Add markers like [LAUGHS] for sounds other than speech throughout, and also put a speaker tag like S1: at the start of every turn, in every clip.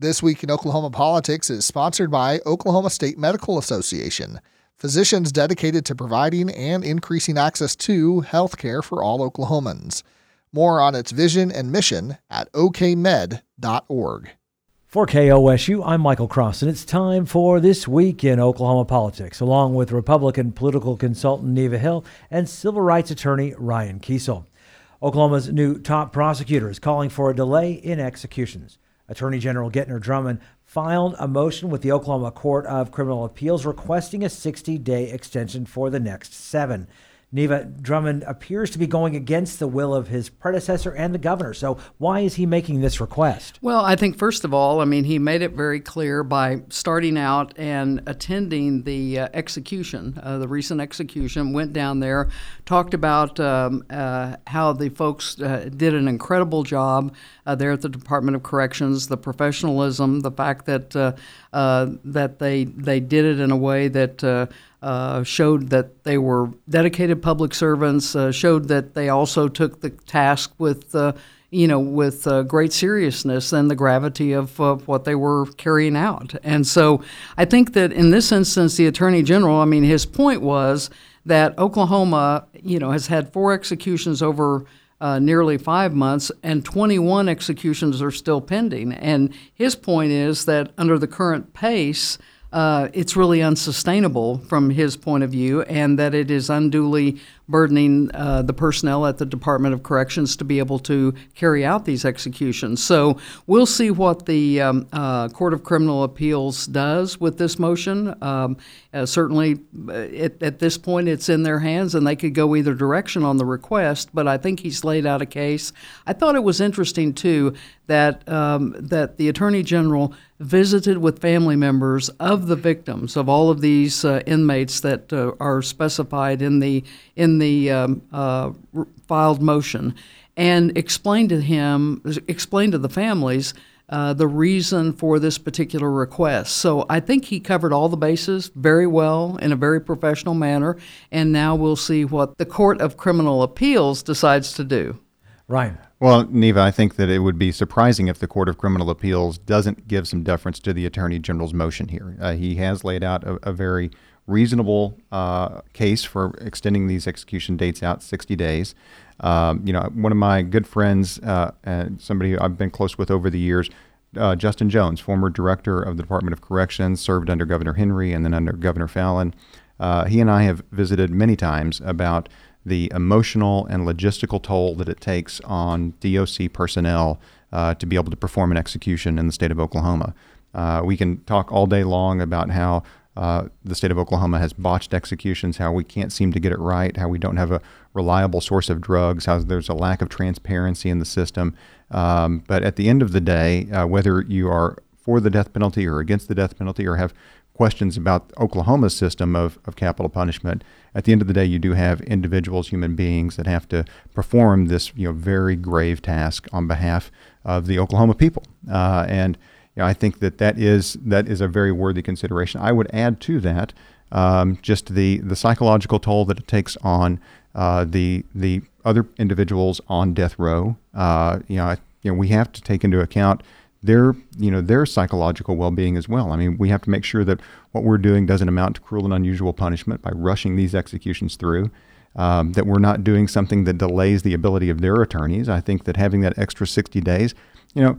S1: This Week in Oklahoma Politics is sponsored by Oklahoma State Medical Association, physicians dedicated to providing and increasing access to health care for all Oklahomans. More on its vision and mission at okmed.org.
S2: For KOSU, I'm Michael Cross, and it's time for This Week in Oklahoma Politics, along with Republican political consultant Neva Hill and civil rights attorney Ryan Kiesel. Oklahoma's new top prosecutor is calling for a delay in executions. Attorney General Gentner Drummond filed a motion with the Oklahoma Court of Criminal Appeals requesting a 60 day extension for the next seven. Neva Drummond appears to be going against the will of his predecessor and the governor. So, why is he making this request?
S3: Well, I think, first of all, I mean, he made it very clear by starting out and attending the uh, execution, uh, the recent execution, went down there, talked about um, uh, how the folks uh, did an incredible job uh, there at the Department of Corrections, the professionalism, the fact that, uh, that they, they did it in a way that uh, showed that they were dedicated public servants, uh, showed that they also took the task with, uh, you know, with uh, great seriousness and the gravity of, of what they were carrying out. And so I think that in this instance, the Attorney General, I mean, his point was that Oklahoma, you know, has had four executions over uh, nearly five months, and 21 executions are still pending. And his point is that under the current pace, uh, it's really unsustainable from his point of view, and that it is unduly burdening uh, the personnel at the Department of Corrections to be able to carry out these executions. So we'll see what the um, uh, Court of Criminal Appeals does with this motion. Um, uh, certainly, uh, it, at this point, it's in their hands, and they could go either direction on the request. But I think he's laid out a case. I thought it was interesting too that um, that the Attorney General visited with family members of the victims of all of these uh, inmates that uh, are specified in the in the um, uh, filed motion, and explained to him, explained to the families. Uh, the reason for this particular request. So I think he covered all the bases very well in a very professional manner, and now we'll see what the Court of Criminal Appeals decides to do.
S2: Ryan.
S4: Well, Neva, I think that it would be surprising if the Court of Criminal Appeals doesn't give some deference to the Attorney General's motion here. Uh, he has laid out a, a very reasonable uh, case for extending these execution dates out 60 days. Um, you know, one of my good friends, uh, and somebody I've been close with over the years, uh, Justin Jones, former director of the Department of Corrections, served under Governor Henry and then under Governor Fallin. Uh, he and I have visited many times about the emotional and logistical toll that it takes on DOC personnel uh, to be able to perform an execution in the state of Oklahoma. Uh, we can talk all day long about how uh, the state of Oklahoma has botched executions, how we can't seem to get it right, how we don't have a reliable source of drugs, how there's a lack of transparency in the system. Um, but at the end of the day, uh, whether you are for the death penalty or against the death penalty or have questions about Oklahoma's system of, of capital punishment, at the end of the day, you do have individuals, human beings that have to perform this you know very grave task on behalf of the Oklahoma people. Uh, and you know, I think that that is that is a very worthy consideration. I would add to that um, just the the psychological toll that it takes on uh, the the other individuals on death row. Uh, you know, I, you know, we have to take into account their you know their psychological well-being as well. I mean, we have to make sure that what we're doing doesn't amount to cruel and unusual punishment by rushing these executions through. Um, that we're not doing something that delays the ability of their attorneys. I think that having that extra 60 days, you know,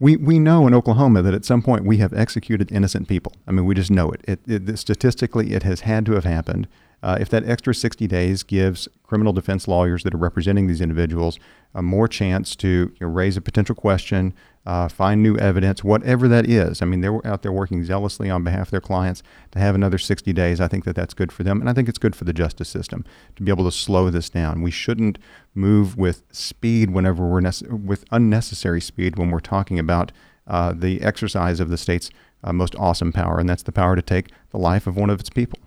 S4: we, we know in Oklahoma that at some point we have executed innocent people. I mean, we just know it. It, it statistically, it has had to have happened. Uh, if that extra 60 days gives criminal defense lawyers that are representing these individuals a more chance to you know, raise a potential question, uh, find new evidence, whatever that is. I mean, they're out there working zealously on behalf of their clients to have another 60 days. I think that that's good for them, and I think it's good for the justice system to be able to slow this down. We shouldn't move with speed whenever we're nece- with unnecessary speed when we're talking about uh, the exercise of the state's uh, most awesome power, and that's the power to take the life of one of its people.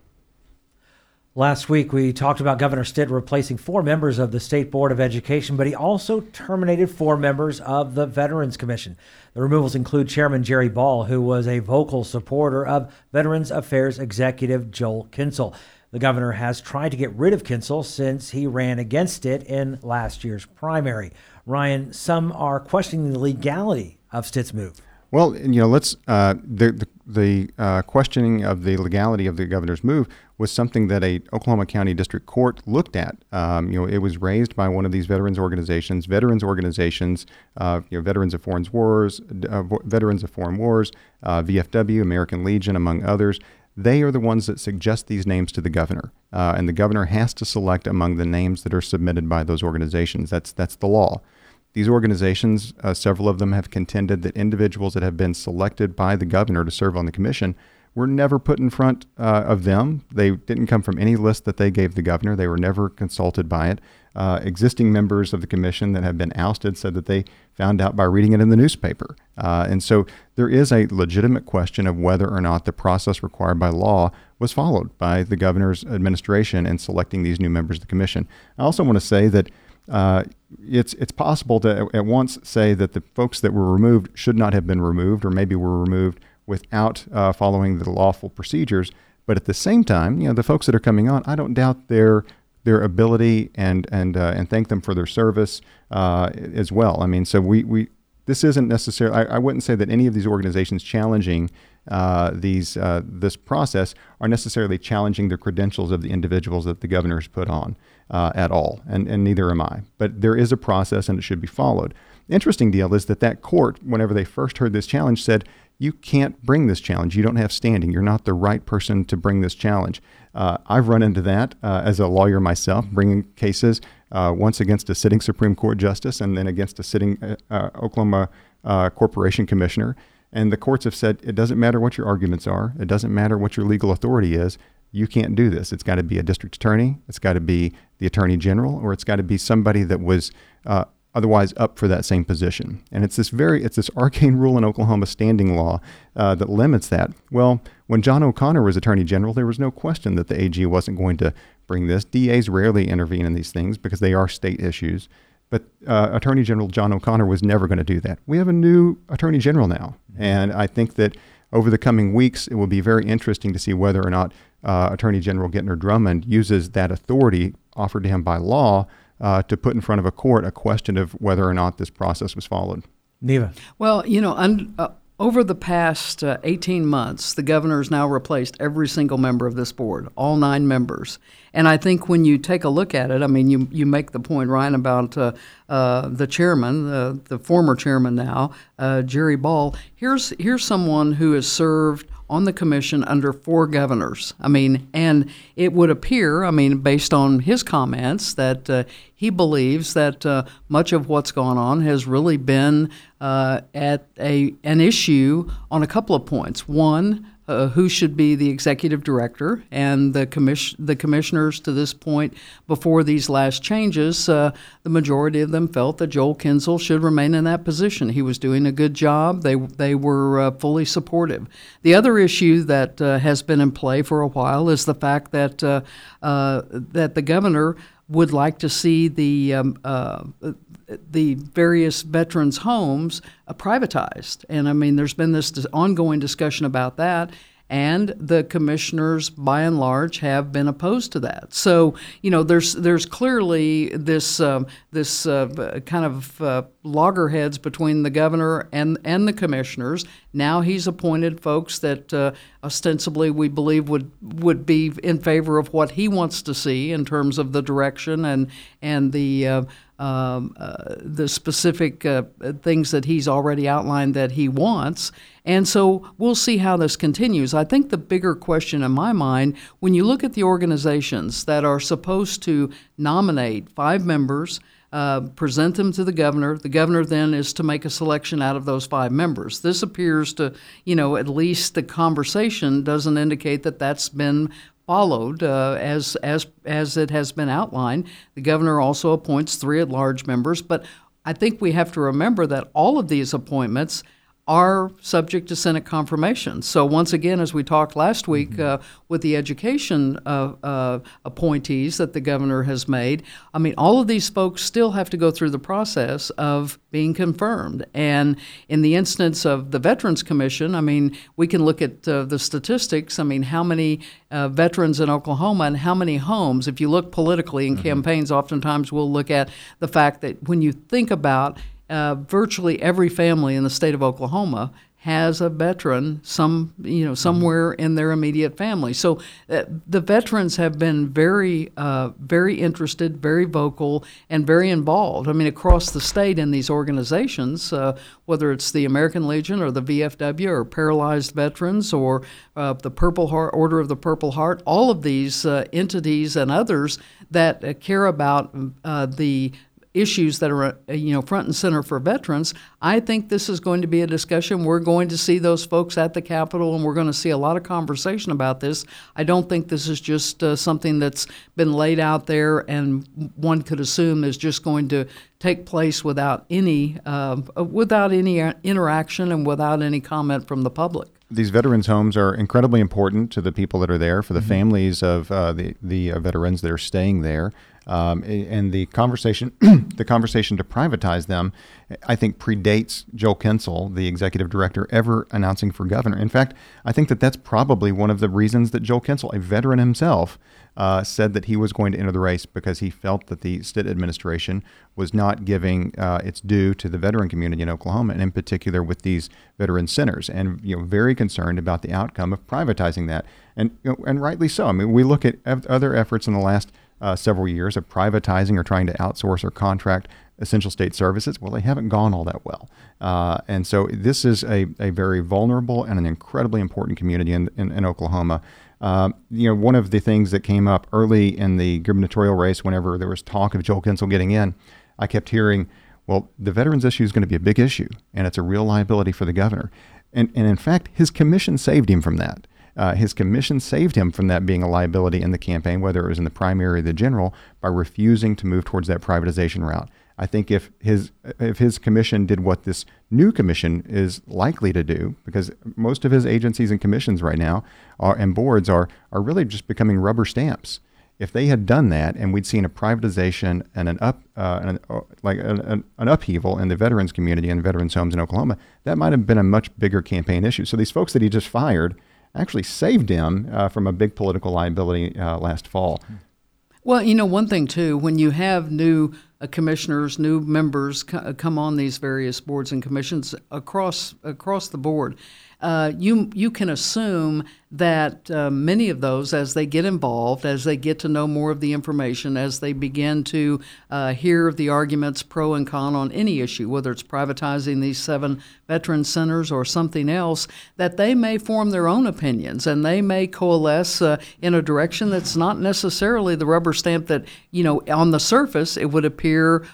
S2: Last week, we talked about Governor Stitt replacing four members of the State Board of Education, but he also terminated four members of the Veterans Commission. The removals include Chairman Jerry Ball, who was a vocal supporter of Veterans Affairs Executive Joel Kintsel. The governor has tried to get rid of Kintsel since he ran against it in last year's primary. Ryan, some are questioning the legality of Stitt's move.
S4: Well, you know, let's uh, the the, the uh, questioning of the legality of the governor's move was something that a Oklahoma County District Court looked at. Um, you know, it was raised by one of these veterans organizations. Veterans organizations, uh, you know, Veterans of Foreign Wars, uh, Veterans of Foreign Wars, uh, VFW, American Legion, among others. They are the ones that suggest these names to the governor, uh, and the governor has to select among the names that are submitted by those organizations. That's that's the law. These organizations, uh, several of them have contended that individuals that have been selected by the governor to serve on the commission were never put in front uh, of them. They didn't come from any list that they gave the governor. They were never consulted by it. Uh, existing members of the commission that have been ousted said that they found out by reading it in the newspaper. Uh, and so there is a legitimate question of whether or not the process required by law was followed by the governor's administration in selecting these new members of the commission. I also want to say that uh, it's it's possible to at once say that the folks that were removed should not have been removed, or maybe were removed without uh, following the lawful procedures. But at the same time, you know, the folks that are coming on, I don't doubt their their ability and and uh, and thank them for their service uh, as well. I mean, so we we this isn't necessarily. I, I wouldn't say that any of these organizations challenging uh, these uh, this process are necessarily challenging the credentials of the individuals that the governor has put on uh, at all, and, and neither am I. But there is a process, and it should be followed. Interesting deal is that that court, whenever they first heard this challenge, said you can't bring this challenge. You don't have standing. You're not the right person to bring this challenge. Uh, I've run into that uh, as a lawyer myself, bringing cases uh, once against a sitting Supreme Court justice and then against a sitting Oklahoma Corporation commissioner. And the courts have said it doesn't matter what your arguments are, it doesn't matter what your legal authority is. You can't do this. It's got to be a district attorney, it's got to be the attorney general, or it's got to be somebody that was uh, otherwise up for that same position. And it's this very it's this arcane rule in Oklahoma standing law uh, that limits that. Well, when John O'Connor was attorney general, there was no question that the AG wasn't going to bring this. DAs rarely intervene in these things because they are state issues. But uh, Attorney General John O'Connor was never going to do that. We have a new Attorney General now, and I think that over the coming weeks, it will be very interesting to see whether or not uh, Attorney General Gentner Drummond uses that authority offered to him by law uh, to put in front of a court a question of whether or not this process was followed.
S2: Neva.
S3: Well, you know, un- uh, over the past uh, 18 months, the governor has now replaced every single member of this board, all nine members. And I think when you take a look at it, I mean, you, you make the point, Ryan, about uh, uh, the chairman, uh, the former chairman now, uh, Jerry Ball. Here's, here's someone who has served on the commission under four governors. I mean, and it would appear, I mean, based on his comments, that uh, he believes that uh, much of what's gone on has really been uh, at a an issue on a couple of points. One, uh, who should be the executive director, and the commission the commissioners to this point before these last changes, uh, the majority of them felt that Joel Kintsel should remain in that position. He was doing a good job. They they were uh, fully supportive. The other issue that uh, has been in play for a while is the fact that that the governor would like to see the um, uh, the various veterans' homes uh, privatized. And I mean, there's been this ongoing discussion about that. And the commissioners, by and large, have been opposed to that. So, you know, there's there's clearly this um, this uh, kind of uh, loggerheads between the governor and and the commissioners. Now he's appointed folks that uh, ostensibly we believe would would be in favor of what he wants to see in terms of the direction and and the uh, um, uh, the specific uh, things that he's already outlined that he wants. And so we'll see how this continues. I think the bigger question in my mind, when you look at the organizations that are supposed to nominate five members, uh, present them to the governor. The governor then is to make a selection out of those five members. This appears to, you know, at least the conversation doesn't indicate that that's been followed uh, as as as it has been outlined. The governor also appoints three at-large members, but I think we have to remember that all of these appointments are subject to Senate confirmation. So once again, as we talked last week mm-hmm. uh, with the education uh, uh, appointees that the governor has made, I mean, all of these folks still have to go through the process of being confirmed. And in the instance of the Veterans Commission, I mean, we can look at uh, the statistics. I mean, how many uh, veterans in Oklahoma and how many homes? If you look politically in mm-hmm. campaigns, oftentimes we'll look at the fact that when you think about uh, virtually every family in the state of Oklahoma has a veteran some you know somewhere in their immediate family. So uh, the veterans have been very uh, very interested, very vocal, and very involved. I mean, across the state in these organizations, uh, whether it's the American Legion or the VFW or Paralyzed Veterans or uh, the Purple Heart Order of the Purple Heart, all of these uh, entities and others that care about the issues that are uh, you know front and center for veterans. I think this is going to be a discussion. We're going to see those folks at the Capitol, and we're going to see a lot of conversation about this. I don't think this is just uh, something that's been laid out there and one could assume is just going to take place without any uh, without any interaction and without any comment from the public
S4: these veterans homes are incredibly important to the people that are there, for the mm-hmm. families of uh, the the uh, veterans that are staying there. Um, and the conversation, [CLEARS THROAT] the conversation to privatize them, I think predates Joel Kintsel, the executive director, ever announcing for governor. In fact, I think that that's probably one of the reasons that Joel Kintsel, a veteran himself, uh, said that he was going to enter the race because he felt that the Stitt administration was not giving uh, its due to the veteran community in Oklahoma, and in particular with these veteran centers, and you know very concerned about the outcome of privatizing that, and you know, and rightly so. I mean, we look at other efforts in the last uh, several years of privatizing or trying to outsource or contract essential state services. Well, they haven't gone all that well. Uh, and so this is a, a very vulnerable and an incredibly important community in, in, in Oklahoma. Uh, you know, one of the things that came up early in the gubernatorial race, whenever there was talk of Joel Kintsel getting in, I kept hearing, well, the veterans issue is going to be a big issue, and it's a real liability for the governor. And, and in fact, his commission saved him from that. Uh, his commission saved him from that being a liability in the campaign, whether it was in the primary or the general, by refusing to move towards that privatization route. I think if his if his commission did what this new commission is likely to do, because most of his agencies and commissions right now are and boards are are really just becoming rubber stamps. If they had done that, and we'd seen a privatization and an up uh, an, uh, like an, an upheaval in the veterans community and veterans homes in Oklahoma, that might have been a much bigger campaign issue. So these folks that he just fired actually saved him uh, from a big political liability uh, last fall.
S3: Well, you know, one thing too, when you have new commissioners, new members c- come on these various boards and commissions across across the board, uh, you you can assume that uh, many of those, as they get involved, as they get to know more of the information, as they begin to uh, hear the arguments pro and con on any issue, whether it's privatizing these seven veteran centers or something else, that they may form their own opinions and they may coalesce uh, in a direction that's not necessarily the rubber stamp that, you know, on the surface it would appear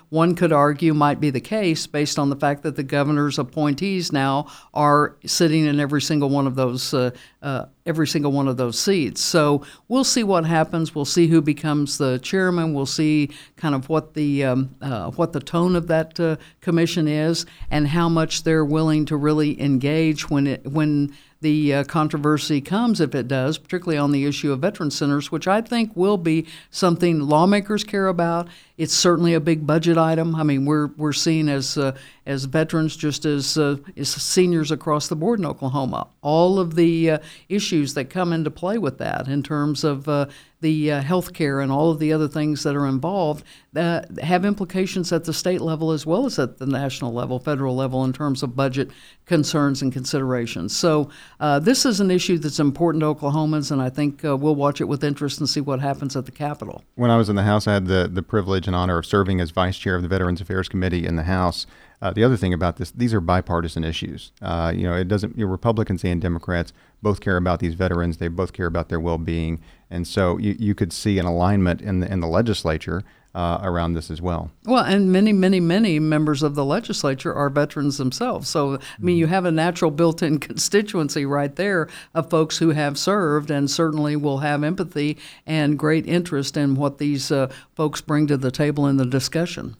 S3: one could argue might be the case based on the fact that the governor's appointees now are sitting in every single one of those uh, uh, every single one of those seats. So we'll see what happens. We'll see who becomes the chairman. We'll see kind of what the um, uh, what the tone of that uh, commission is, and how much they're willing to really engage when it when the uh, controversy comes, if it does, particularly on the issue of veteran centers, which I think will be something lawmakers care about. It's certainly a big budget item. I mean, we're we're seen as uh, as veterans just as uh, as seniors across the board in Oklahoma. All of the uh, issues that come into play with that, in terms of uh, the uh, health care and all of the other things that are involved uh, have implications at the state level as well as at the national level, federal level, in terms of budget concerns and considerations. So, uh, this is an issue that's important to Oklahomans, and I think uh, we'll watch it with interest and see what happens at the Capitol.
S4: When I was in the House, I had the, the privilege and honor of serving as vice chair of the Veterans Affairs Committee in the House. Uh, the other thing about this, these are bipartisan issues. Uh, you know, it doesn't. You know, Republicans and Democrats both care about these veterans. They both care about their well-being, and so you, you could see an alignment in the in the legislature uh, around this as well.
S3: Well, and many, many, many members of the legislature are veterans themselves. So, I mean, you have a natural built in [LAUGHS] constituency right there of folks who have served and certainly will have empathy and great interest in what these uh, folks bring to the table in the discussion.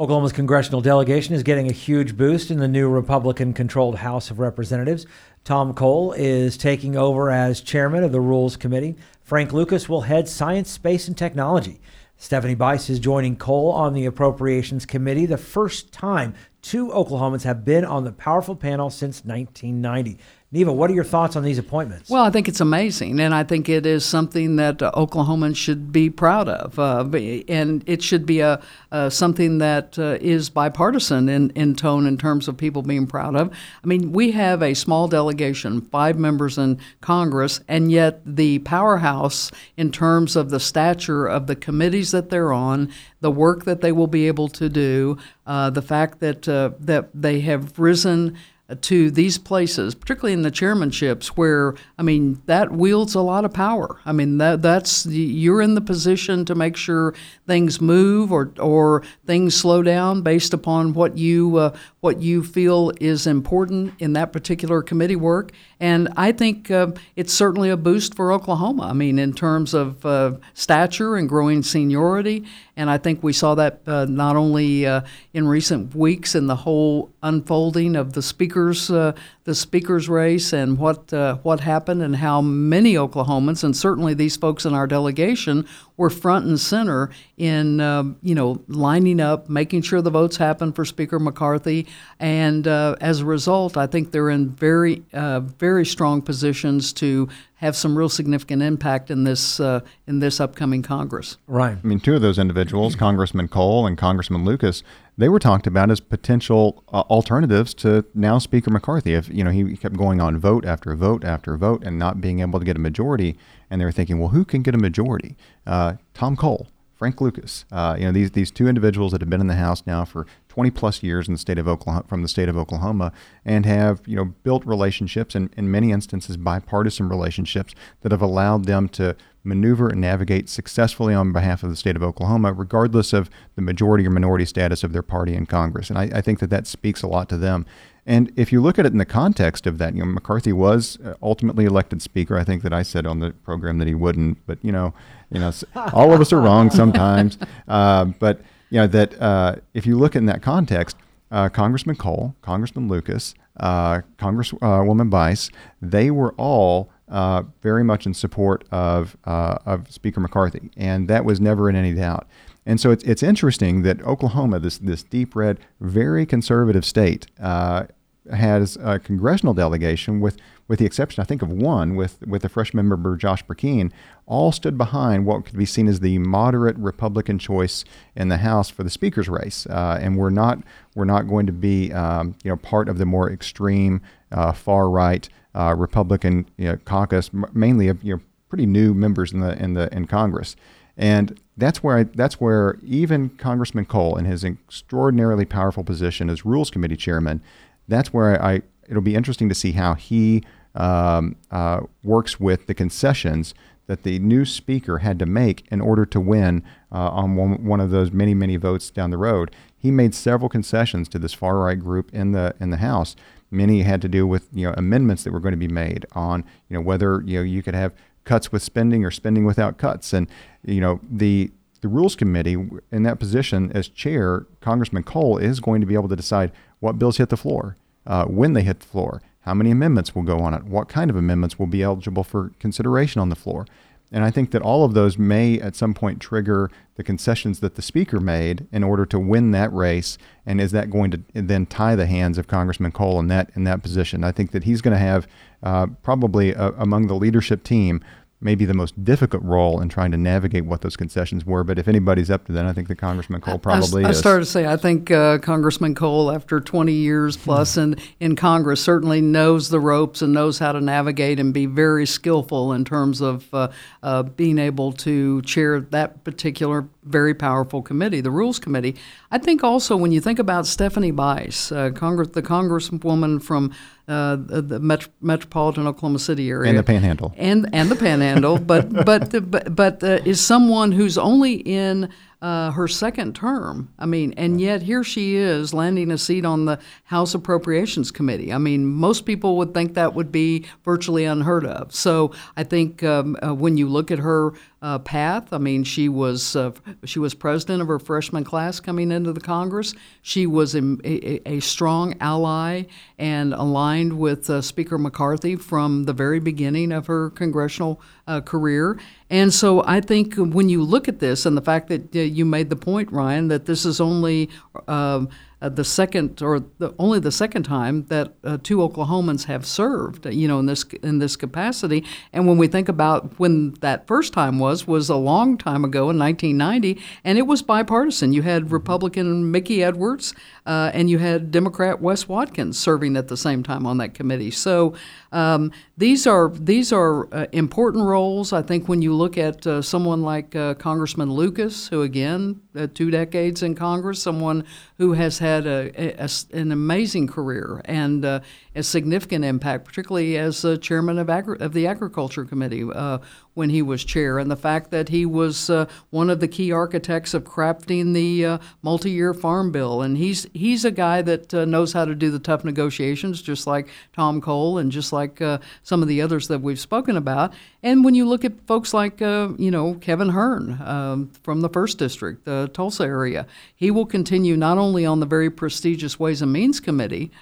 S2: Oklahoma's congressional delegation is getting a huge boost in the new Republican controlled House of Representatives. Tom Cole is taking over as chairman of the Rules Committee. Frank Lucas will head Science, Space, and Technology. Stephanie Bice is joining Cole on the Appropriations Committee, the first time Two Oklahomans have been on the powerful panel since 1990. Neva, what are your thoughts on these appointments?
S3: Well, I think it's amazing, and I think it is something that uh, Oklahomans should be proud of, uh, and it should be a uh, something that uh, is bipartisan in, in tone in terms of people being proud of. I mean, we have a small delegation, five members in Congress, and yet the powerhouse in terms of the stature of the committees that they're on, the work that they will be able to do, uh, the fact that uh, that they have risen to these places, particularly in the chairmanships, where I mean that wields a lot of power. I mean that that's you're in the position to make sure things move or or things slow down based upon what you uh, what you feel is important in that particular committee work. And I think uh, it's certainly a boost for Oklahoma. I mean, in terms of uh, stature and growing seniority. And I think we saw that uh, not only uh, in recent weeks in the whole unfolding of the speakers, uh, the speakers race, and what uh, what happened, and how many Oklahomans, and certainly these folks in our delegation, were front and center in you know lining up, making sure the votes happen for Speaker McCarthy, and uh, as a result, I think they're in very uh, very strong positions to have some real significant impact in this uh, in this upcoming Congress.
S2: Right.
S4: I mean, two of those individuals, Congressman Cole and Congressman Lucas, they were talked about as potential uh, alternatives to now Speaker McCarthy. If you know he kept going on vote after vote after vote and not being able to get a majority, and they were thinking, well, who can get a majority? Uh, Tom Cole. Frank Lucas, uh, you know these these two individuals that have been in the House now for 20 plus years in the state of Oklahoma, from the state of Oklahoma, and have you know built relationships and in many instances bipartisan relationships that have allowed them to maneuver and navigate successfully on behalf of the state of Oklahoma, regardless of the majority or minority status of their party in Congress. And I, I think that that speaks a lot to them. And if you look at it in the context of that, you know, McCarthy was uh, ultimately elected speaker. I think that I said on the program that he wouldn't, but you know, you know, all of us are wrong sometimes. [LAUGHS] Uh, but you know that uh, if you look in that context, uh, Congressman Cole, Congressman Lucas, uh, Congresswoman Bice, they were all uh, very much in support of of Speaker McCarthy, and that was never in any doubt. And so it's, it's interesting that Oklahoma, this, this deep red, very conservative state, uh, has a congressional delegation with, with the exception, I think, of one, with, with the freshman member Josh Brecheen, all stood behind what could be seen as the moderate Republican choice in the House for the Speaker's race, uh, and we're not we're not going to be um, you know part of the more extreme uh, far right uh, Republican you know, caucus, mainly of you know pretty new members in the in the in Congress. And that's where I, that's where even Congressman Cole, in his extraordinarily powerful position as Rules Committee chairman, that's where I, it'll be interesting to see how he um, uh, works with the concessions that the new speaker had to make in order to win uh, on one, one of those many many votes down the road. He made several concessions to this far right group in the in the House. Many had to do with you know amendments that were going to be made on you know whether you know you could have cuts with spending or spending without cuts. And you know the the rules committee in that position as chair, Congressman Cole is going to be able to decide what bills hit the floor, uh, when they hit the floor, how many amendments will go on it, what kind of amendments will be eligible for consideration on the floor. And I think that all of those may at some point trigger the concessions that the speaker made in order to win that race. And is that going to then tie the hands of Congressman Cole in that in that position? I think that he's going to have uh, probably uh, among the leadership team maybe the most difficult role in trying to navigate what those concessions were. But if anybody's up to that, I think the Congressman Cole probably
S3: I, I
S4: is.
S3: I started to say, I think uh, Congressman Cole, after 20 years plus in, in Congress, certainly knows the ropes and knows how to navigate and be very skillful in terms of uh, uh, being able to chair that particular very powerful committee, the Rules Committee. I think also when you think about Stephanie Bice, uh, Congress, the Congresswoman from uh, the Met- metropolitan Oklahoma City area,
S4: and the Panhandle,
S3: and and the Panhandle, but but but but uh, is someone who's only in uh, her second term. I mean, and yet here she is landing a seat on the House Appropriations Committee. I mean, most people would think that would be virtually unheard of. So I think um, uh, when you look at her uh, path, I mean, she was uh, she was president of her freshman class coming into the Congress. She was a, a, a strong ally and aligned with uh, Speaker McCarthy from the very beginning of her congressional uh, career. And so I think when you look at this and the fact that uh, you made the point, Ryan, that this is only um, uh, the second or the, only the second time that uh, two Oklahomans have served, you know, in this in this capacity. And when we think about when that first time was was a long time ago in 1990, and it was bipartisan. You had Republican Mickey Edwards uh, and you had Democrat Wes Watkins serving at the same time on that committee. So um, these are these are uh, important roles. I think when you look at uh, someone like uh, Congressman Lucas, who again two decades in Congress, someone who has had a, a, an amazing career. And uh, a significant impact, particularly as chairman of, Agri- of the Agriculture Committee uh, when he was chair, and the fact that he was uh, one of the key architects of crafting the uh, multi-year farm bill, and he's he's a guy that uh, knows how to do the tough negotiations, just like Tom Cole and just like uh, some of the others that we've spoken about. And when you look at folks like you know Kevin Hern um, from the first district, the Tulsa area, he will continue not only on the very prestigious Ways and Means Committee,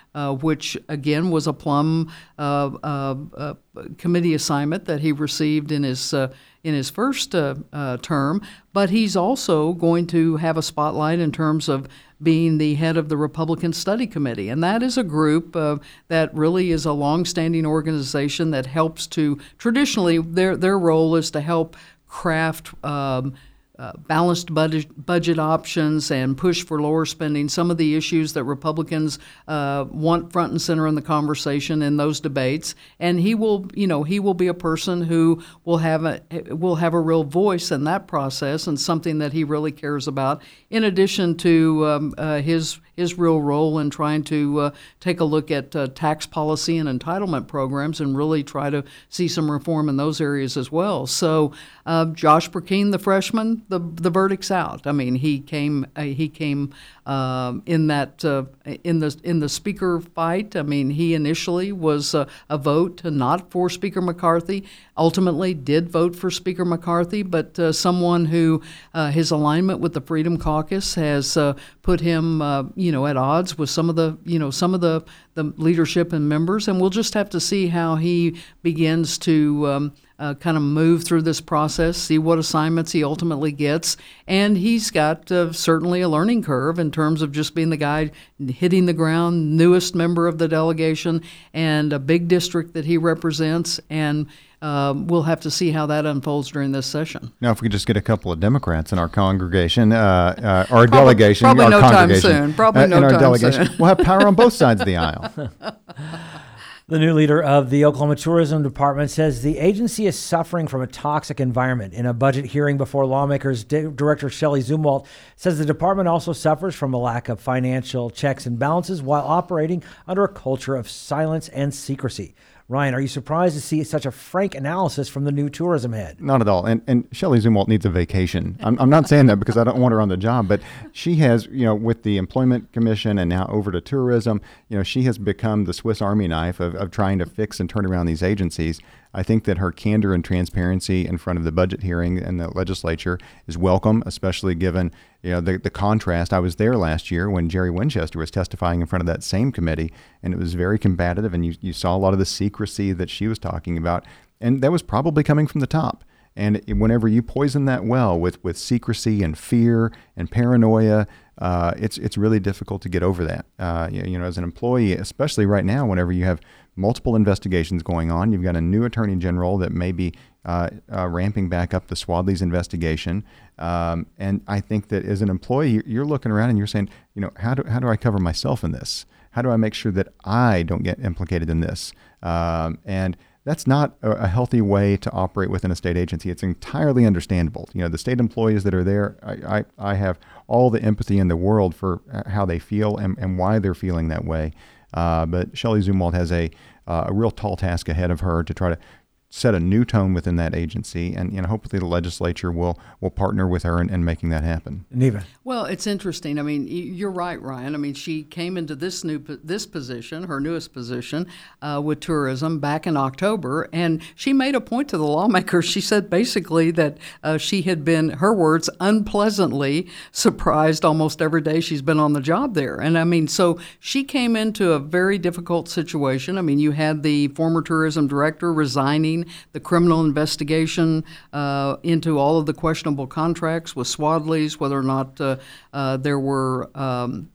S3: which again was a plum uh, uh, uh, committee assignment that he received in his uh, in his first uh, term, but he's also going to have a spotlight in terms of being the head of the Republican Study Committee, and that is a group that really is a long-standing organization that helps to traditionally their their role is to help craft. Um, uh, balanced budget, budget options and push for lower spending, some of the issues that Republicans uh, want front and center in the conversation in those debates. And he will, you know, he will be a person who will have a will have a real voice in that process and something that he really cares about. In addition to um, uh, his his real role in trying to uh, take a look at uh, tax policy and entitlement programs and really try to see some reform in those areas as well. So, uh, Josh Brecheen, the freshman, the the verdict's out. I mean, he came uh, he came um, in that uh, in the in the speaker fight. I mean, he initially was a, vote not for Speaker McCarthy. Ultimately, did vote for Speaker McCarthy, but someone who his alignment with the Freedom Caucus has put him, you you know at odds with some of the you know some of the the leadership and members, and we'll just have to see how he begins to. Um, uh, kind of move through this process, see what assignments he ultimately gets. And he's got uh, certainly a learning curve in terms of just being the guy hitting the ground, newest member of the delegation, and a big district that he represents. And um, we'll have to see how that unfolds during this session.
S4: Now, if we could just get a couple of Democrats in our congregation, uh, uh, our
S3: probably,
S4: delegation,
S3: probably
S4: our
S3: no
S4: congregation,
S3: time soon. Probably
S4: uh,
S3: no
S4: in our
S3: time
S4: delegation,
S3: soon.
S4: we'll have power on both sides of the aisle. [LAUGHS]
S2: The new leader of the Oklahoma Tourism Department says the agency is suffering from a toxic environment. In a budget hearing before lawmakers, Director Shelley Zumwalt says the department also suffers from a lack of financial checks and balances while operating under a culture of silence and secrecy. Ryan, are you surprised to see such a frank analysis from the new tourism head?
S4: Not at all. And and Shelley Zumwalt needs a vacation. I'm, I'm not saying that because I don't want her on the job, but she has, you know, with the Employment Commission and now over to tourism, you know, she has become the Swiss Army knife of, of trying to fix and turn around these agencies. I think that her candor and transparency in front of the budget hearing and the legislature is welcome, especially given you know the, the contrast. I was there last year when Jerry Winchester was testifying in front of that same committee, and it was very combative, and you, you saw a lot of the secrecy that she was talking about, and that was probably coming from the top. And whenever you poison that well with, with secrecy and fear and paranoia, uh, it's it's really difficult to get over that. Uh, you, you, know, as an employee, especially right now, whenever you have multiple investigations going on, you've got a new attorney general that may be uh, uh ramping back up the Swadley's investigation, um, and I think that as an employee, you're looking around and you're saying, you know, how do how do I cover myself in this? How do I make sure that I don't get implicated in this? Um, and that's not a, healthy way to operate within a state agency. It's entirely understandable. You know, the state employees that are there, I, I, I have all the empathy in the world for uh, how they feel and, and why they're feeling that way. Uh, but Shelley Zumwalt has a, uh, a real tall task ahead of her to try to set a new tone within that agency, and you know, hopefully the legislature will will partner with her in, in making that happen.
S2: Neva.
S3: Well, it's interesting. I mean, you're right, Ryan. I mean, she came into this new this position, her newest position, uh, with tourism back in October, and she made a point to the lawmakers. She said basically that uh, she had been, her words, unpleasantly surprised almost every day she's been on the job there. And I mean, so she came into a very difficult situation. I mean, you had the former tourism director resigning the criminal investigation uh, into all of the questionable contracts with Swadley's, whether or not uh, uh, there were um,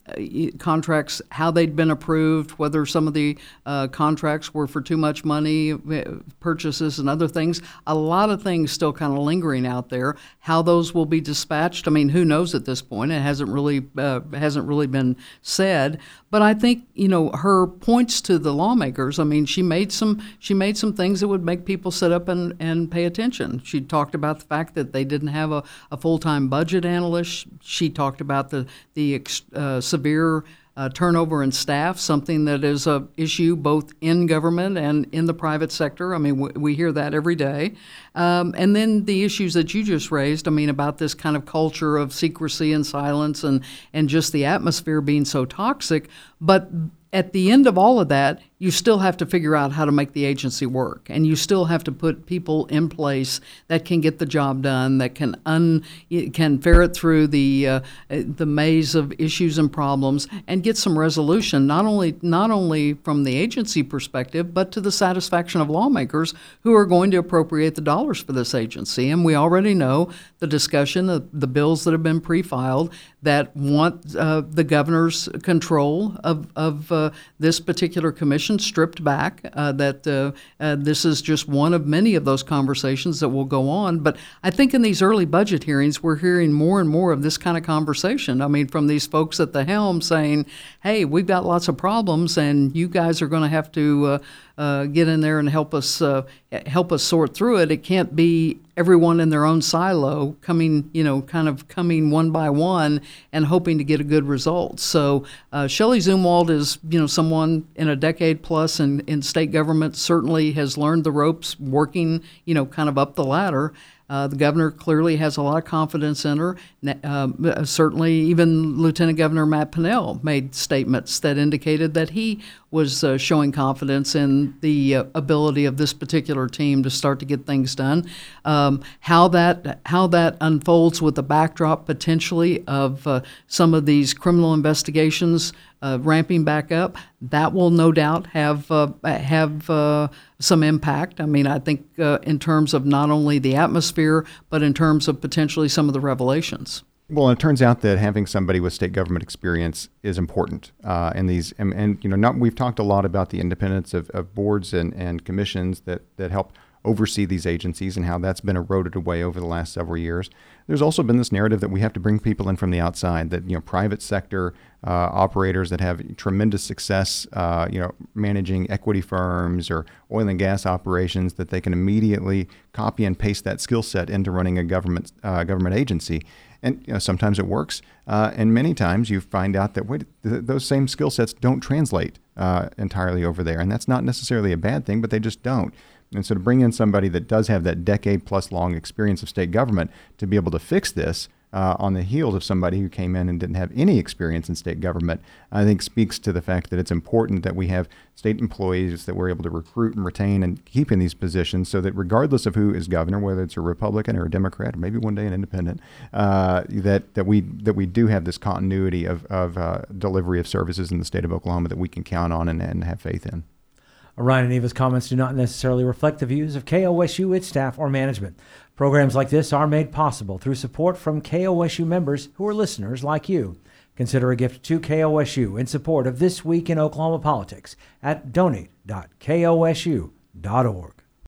S3: contracts, how they'd been approved, whether some of the uh, contracts were for too much money, uh, purchases, and other things. A lot of things still kind of lingering out there. How those will be dispatched, I mean, who knows at this point? It hasn't really uh, hasn't really been said. But I think you know her points to the lawmakers. I mean, she made some she made some things that would make people sit up and, and pay attention. She talked about the fact that they didn't have a, a full time budget analyst. She talked about the the uh, severe uh, turnover in staff, something that is a issue both in government and in the private sector. I mean, w- we hear that every day. Um, and then the issues that you just raised. I mean, about this kind of culture of secrecy and silence, and and just the atmosphere being so toxic. But at the end of all of that, you still have to figure out how to make the agency work, and you still have to put people in place that can get the job done, that can un can ferret through the uh, the maze of issues and problems, and get some resolution. Not only not only from the agency perspective, but to the satisfaction of lawmakers who are going to appropriate the dollars for this agency. And we already know the discussion of the bills that have been pre-filed that want uh, the governor's control of of uh, this particular commission stripped back, uh, that uh, uh, this is just one of many of those conversations that will go on. But I think in these early budget hearings, we're hearing more and more of this kind of conversation. I mean, from these folks at the helm saying, hey, we've got lots of problems, and you guys are going to have to uh, get in there and help us uh, help us sort through it. It can't be everyone in their own silo coming, you know, kind of coming one by one and hoping to get a good result. So uh, Shelley Zumwalt is, you know, someone in a decade plus in, in state government certainly has learned the ropes working, you know, kind of up the ladder. Uh, the governor clearly has a lot of confidence in her. Uh, certainly, even Lieutenant Governor Matt Pinnell made statements that indicated that he was uh, showing confidence in the uh, ability of this particular team to start to get things done. Um, how that how that unfolds with the backdrop potentially of uh, some of these criminal investigations uh, ramping back up, that will no doubt have uh, have uh, some impact. I mean, I think in terms of not only the atmosphere, but in terms of potentially some of the revelations.
S4: Well, it turns out that having somebody with state government experience is important. Uh, and these, and, and, you know, not we've talked a lot about the independence of, of boards and, and commissions that that help oversee these agencies and how that's been eroded away over the last several years. There's also been this narrative that we have to bring people in from the outside, that you know private sector uh, operators that have tremendous success, uh, you know, managing equity firms or oil and gas operations, that they can immediately copy and paste that skill set into running a government uh, government agency. And you know, sometimes it works, uh, and many times you find out that wait, th- those same skill sets don't translate uh, entirely over there, and that's not necessarily a bad thing, but they just don't. And so to bring in somebody that does have that decade plus long experience of state government to be able to fix this uh, on the heels of somebody who came in and didn't have any experience in state government, I think speaks to the fact that it's important that we have state employees that we're able to recruit and retain and keep in these positions so that regardless of who is governor, whether it's a Republican or a Democrat or maybe one day an independent, uh, that, that, we, that we do have this continuity of, of uh, delivery of services in the state of Oklahoma that we can count on and, and have faith in.
S2: Ryan and Neva's comments do not necessarily reflect the views of KOSU, its staff, or management. Programs like this are made possible through support from KOSU members who are listeners like you. Consider a gift to KOSU in support of This Week in Oklahoma Politics at donate.kosu.org.